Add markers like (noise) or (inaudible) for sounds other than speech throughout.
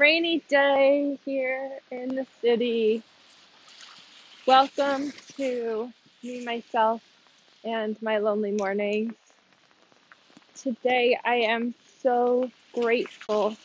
rainy day here in the city. Welcome to me, myself, and my lonely mornings. Today, I am so grateful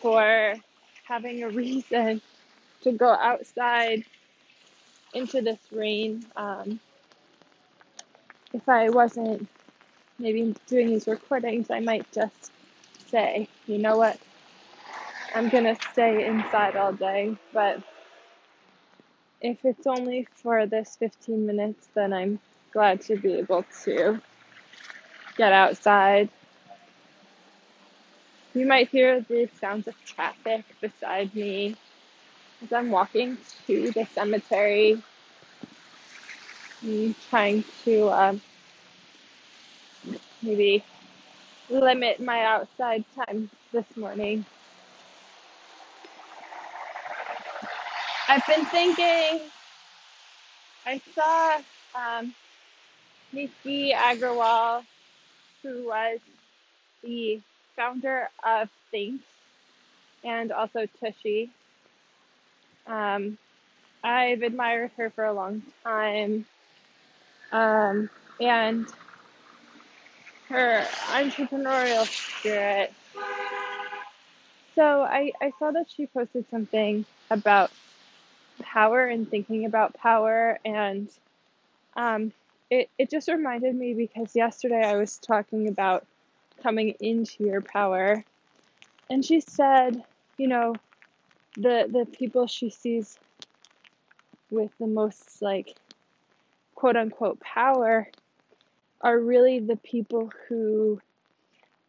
for having a reason to go outside into this rain. Um, if I wasn't maybe doing these recordings, I might just say, you know what, I'm gonna stay inside all day, but if it's only for this 15 minutes, then I'm glad to be able to get outside. You might hear the sounds of traffic beside me as I'm walking to the cemetery. I'm trying to um, maybe limit my outside time this morning. I've been thinking, I saw um, Miki Agrawal, who was the founder of Thinx and also Tushy. Um, I've admired her for a long time, um, and her entrepreneurial spirit. So I, I saw that she posted something about power and thinking about power, and um, it, it just reminded me because yesterday I was talking about coming into your power, and she said, you know, the the people she sees with the most like quote unquote power are really the people who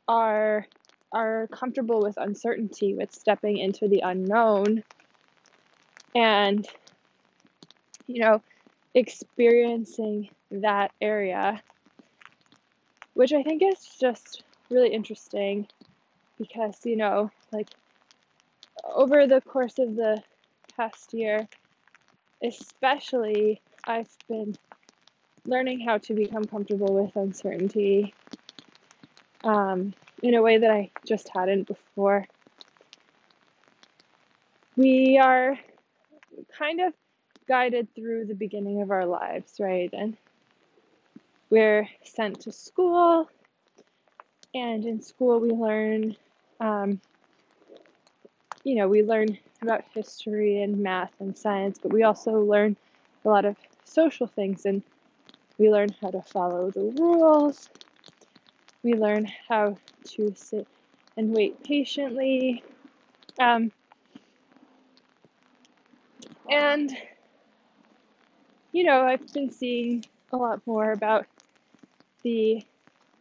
are are comfortable with uncertainty, with stepping into the unknown and you know experiencing that area, which I think is just really interesting because you know like over the course of the past year, especially I've been learning how to become comfortable with uncertainty um, in a way that I just hadn't before. We are kind of guided through the beginning of our lives, right? And we're sent to school, and in school we learn, um, you know, we learn about history and math and science, but we also learn a lot of social things and we learn how to follow the rules. We learn how to sit and wait patiently. Um, and, you know, I've been seeing a lot more about the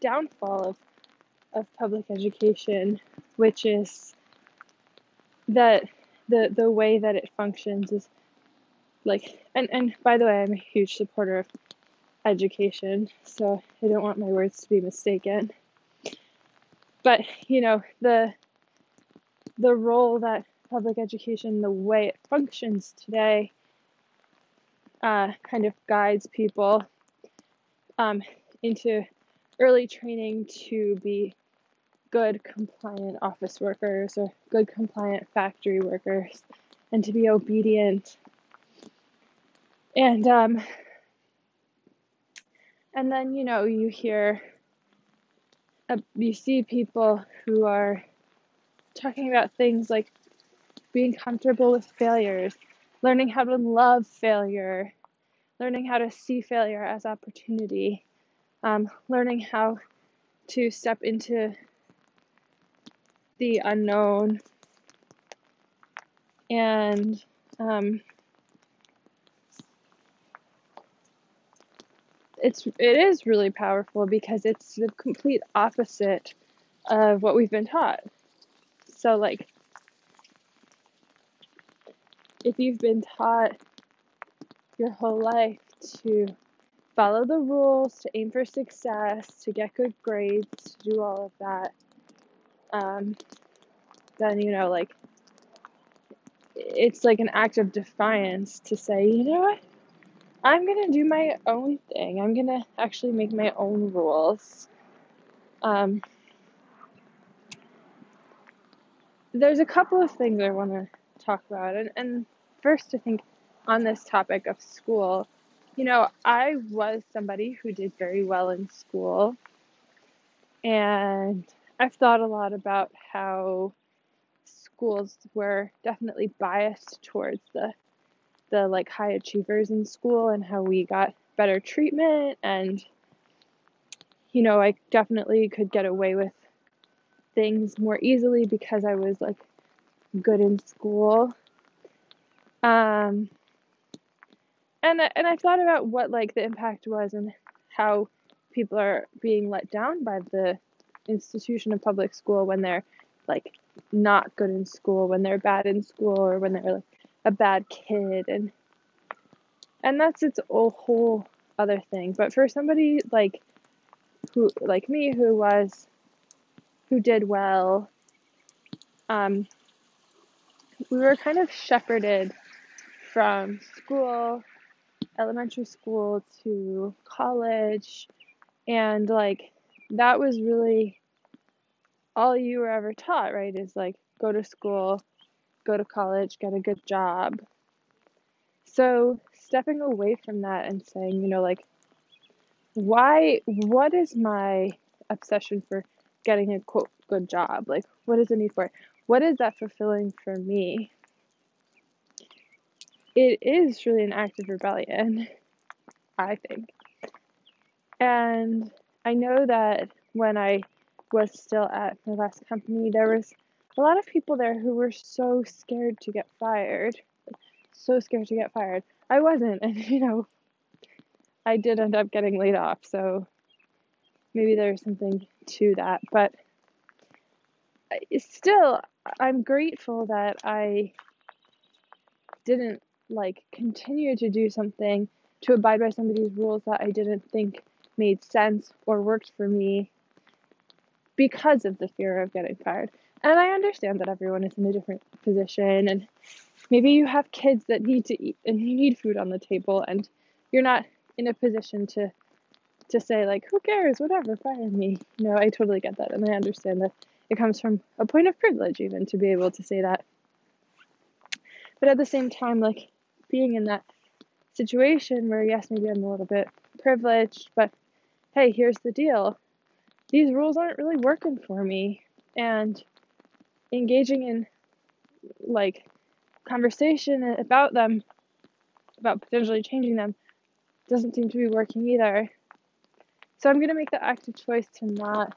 downfall of, of public education, which is that the, the way that it functions is like, and, and by the way, I'm a huge supporter of education, so I don't want my words to be mistaken. But you know, the the role that public education, the way it functions today, uh, kind of guides people um, into early training to be good compliant office workers or good compliant factory workers and to be obedient. And um, and then, you know, you hear, uh, you see people who are talking about things like being comfortable with failures, learning how to love failure, learning how to see failure as opportunity, um, learning how to step into the unknown and um, it's it is really powerful because it's the complete opposite of what we've been taught. So like if you've been taught your whole life to follow the rules, to aim for success, to get good grades, to do all of that, um, then you know like it's like an act of defiance to say, you know what? I'm gonna do my own thing. I'm gonna actually make my own rules. Um, there's a couple of things I want to talk about. And, and first, I think on this topic of school, you know, I was somebody who did very well in school. And I've thought a lot about how schools were definitely biased towards the the like high achievers in school and how we got better treatment and you know, I definitely could get away with things more easily because I was like good in school. Um, and and I thought about what like the impact was and how people are being let down by the institution of public school when they're like not good in school, when they're bad in school, or when they're like a bad kid, and and that's its whole other thing. But for somebody like who like me who was who did well, um, we were kind of shepherded from school, elementary school to college, and like that was really all you were ever taught, right? Is like go to school, go to college, get a good job. So stepping away from that and saying, you know, like, why, what is my obsession for getting a quote good job? Like, what is the need for it? What is that fulfilling for me? It is really an act of rebellion, I think. And I know that when I was still at my last company, there was a lot of people there who were so scared to get fired. So scared to get fired. I wasn't, (laughs) and you know, I did end up getting laid off, so maybe there's something to that. But still, I'm grateful that I didn't like continue to do something to abide by somebody's rules that I didn't think made sense or worked for me because of the fear of getting fired. And I understand that everyone is in a different position and maybe you have kids that need to eat and you need food on the table and you're not in a position to to say like who cares? Whatever fire me. You know i totally get that and i understand that it comes from a point of privilege even to be able to say that. But at the same time like being in that situation where yes maybe i'm a little bit privileged but hey here's the deal. These rules aren't really working for me. And engaging in like conversation about them about potentially changing them doesn't seem to be working either. So i'm going to make the active choice to not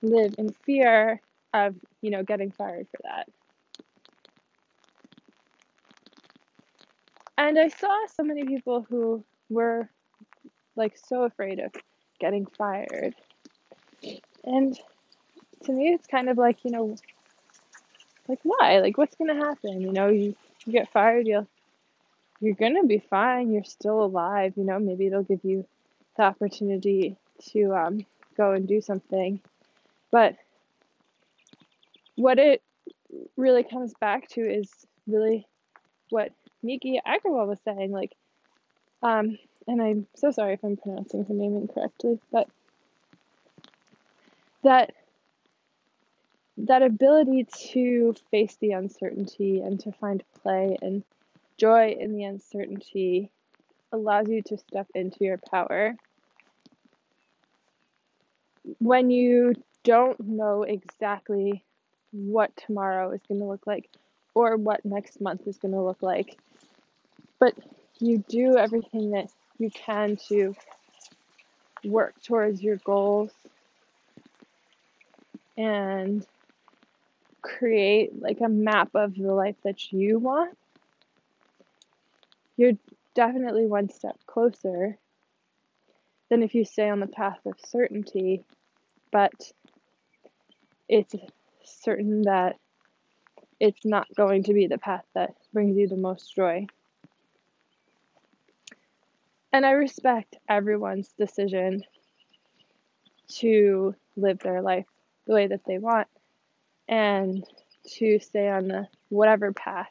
live in fear of you know getting fired for that and i saw so many people who were like so afraid of getting fired and to me, it's kind of like, you know, like why? Like what's gonna happen? You know, you, you get fired, you'll you're gonna be fine. You're still alive. You know, maybe it'll give you the opportunity to um, go and do something. But what it really comes back to is really what Miki Agrawal was saying. Like, um, and I'm so sorry if I'm pronouncing her name incorrectly, but that that ability to face the uncertainty and to find play and joy in the uncertainty allows you to step into your power. When you don't know exactly what tomorrow is going to look like or what next month is going to look like, but you do everything that you can to work towards your goals and create like a map of the life that you want, you're definitely one step closer than if you stay on the path of certainty, but it's certain that it's not going to be the path that brings you the most joy. And I respect everyone's decision to live their life the way that they want and to stay on the whatever path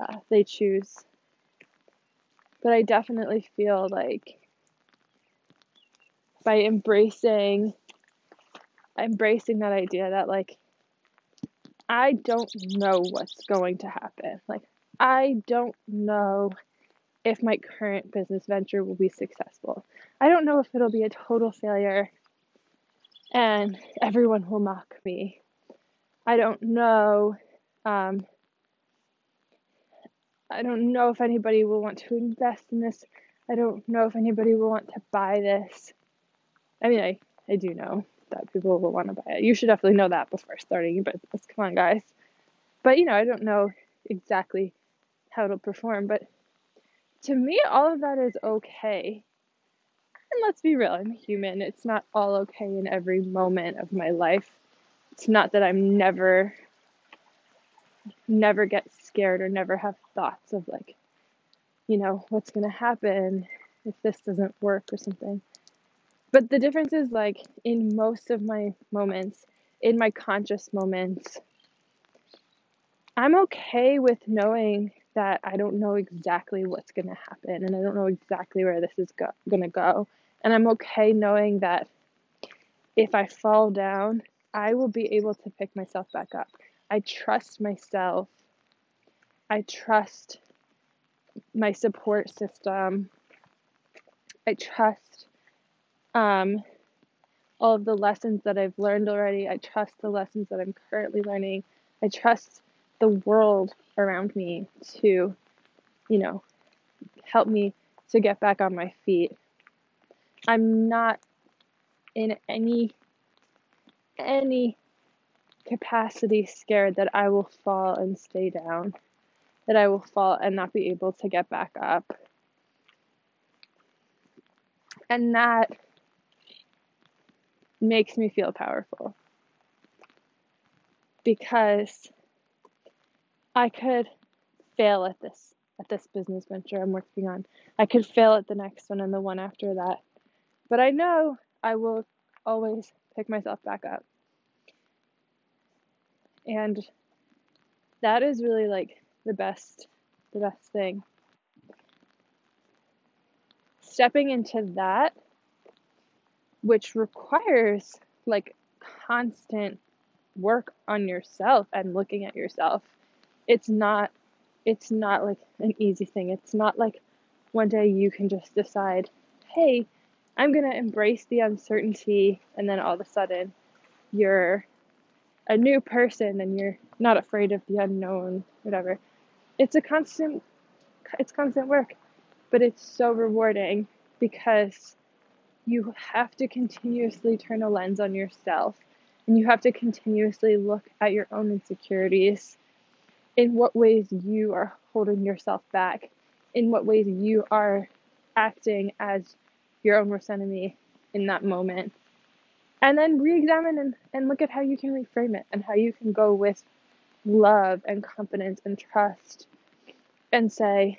uh, they choose. But I definitely feel like by embracing embracing that idea that like I don't know what's going to happen. Like, I don't know if my current business venture will be successful. I don't know if it'll be a total failure and everyone will mock me. I don't know. Um, I don't know if anybody will want to invest in this. I don't know if anybody will want to buy this. I mean, I, I do know that people will want to buy it. You should definitely know that before starting your business. Come on, guys. But, you know, I don't know exactly how it'll perform. But to me, all of that is okay. And let's be real, I'm human. It's not all okay in every moment of my life. It's not that I'm never, never get scared or never have thoughts of like, you know, what's going to happen if this doesn't work or something. But the difference is like in most of my moments, in my conscious moments, I'm okay with knowing that I don't know exactly what's going to happen and I don't know exactly where this is go- going to go. And I'm okay knowing that if I fall down, I will be able to pick myself back up. I trust myself. I trust my support system. I trust um, all of the lessons that I've learned already. I trust the lessons that I'm currently learning. I trust the world around me to, you know, help me to get back on my feet. I'm not in any any capacity scared that I will fall and stay down, that I will fall and not be able to get back up. And that makes me feel powerful because I could fail at this at this business venture I'm working on. I could fail at the next one and the one after that. But I know I will always pick myself back up. And that is really like the best the best thing. Stepping into that which requires like constant work on yourself and looking at yourself. It's not it's not like an easy thing. It's not like one day you can just decide, "Hey, I'm going to embrace the uncertainty," and then all of a sudden you're a new person and you're not afraid of the unknown, whatever. It's a constant it's constant work, but it's so rewarding because you have to continuously turn a lens on yourself and you have to continuously look at your own insecurities in what ways you are holding yourself back in what ways you are acting as your own worst enemy in that moment. And then re-examine and, and look at how you can reframe it and how you can go with love and confidence and trust and say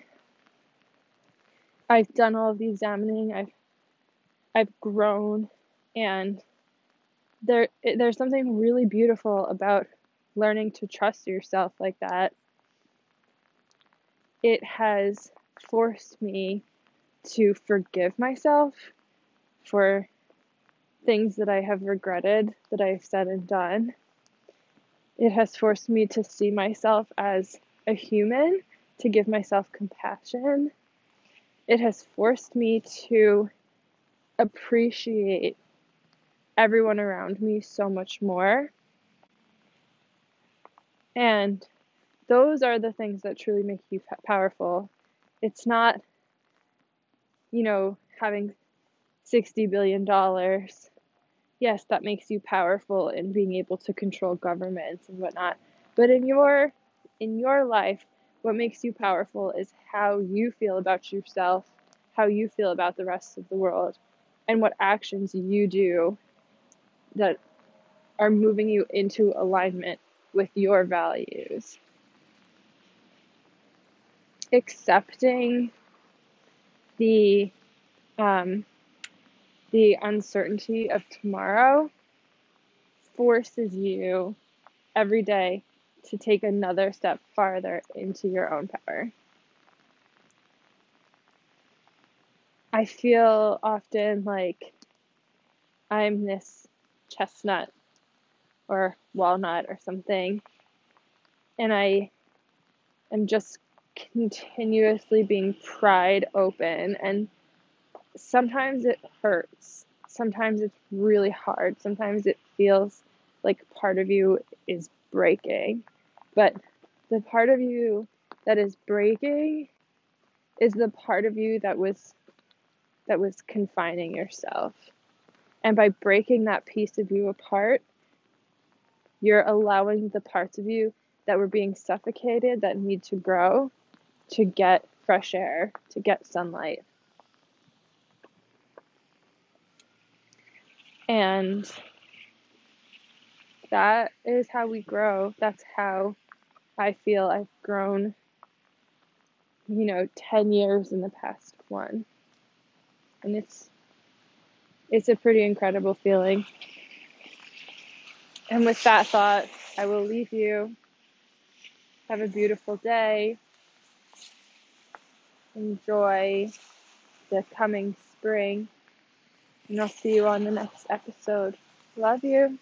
i've done all of the examining i've I've grown and there there's something really beautiful about learning to trust yourself like that. It has forced me to forgive myself for things that I have regretted that I've said and done. It has forced me to see myself as a human, to give myself compassion. It has forced me to appreciate everyone around me so much more. And those are the things that truly make you powerful. It's not, you know, having $60 billion. Yes, that makes you powerful in being able to control governments and whatnot. But in your in your life, what makes you powerful is how you feel about yourself, how you feel about the rest of the world, and what actions you do that are moving you into alignment with your values. Accepting the um, the uncertainty of tomorrow forces you every day to take another step farther into your own power. I feel often like I'm this chestnut or walnut or something, and I am just continuously being pried open and sometimes it hurts. Sometimes it's really hard. Sometimes it feels like part of you is breaking. But the part of you that is breaking is the part of you that was that was confining yourself. And by breaking that piece of you apart, you're allowing the parts of you that were being suffocated that need to grow to get fresh air, to get sunlight. And that is how we grow. That's how I feel I've grown, you know, 10 years in the past one. And it's it's a pretty incredible feeling. And with that thought, I will leave you. Have a beautiful day. Enjoy the coming spring. And I'll see you on the next episode. Love you.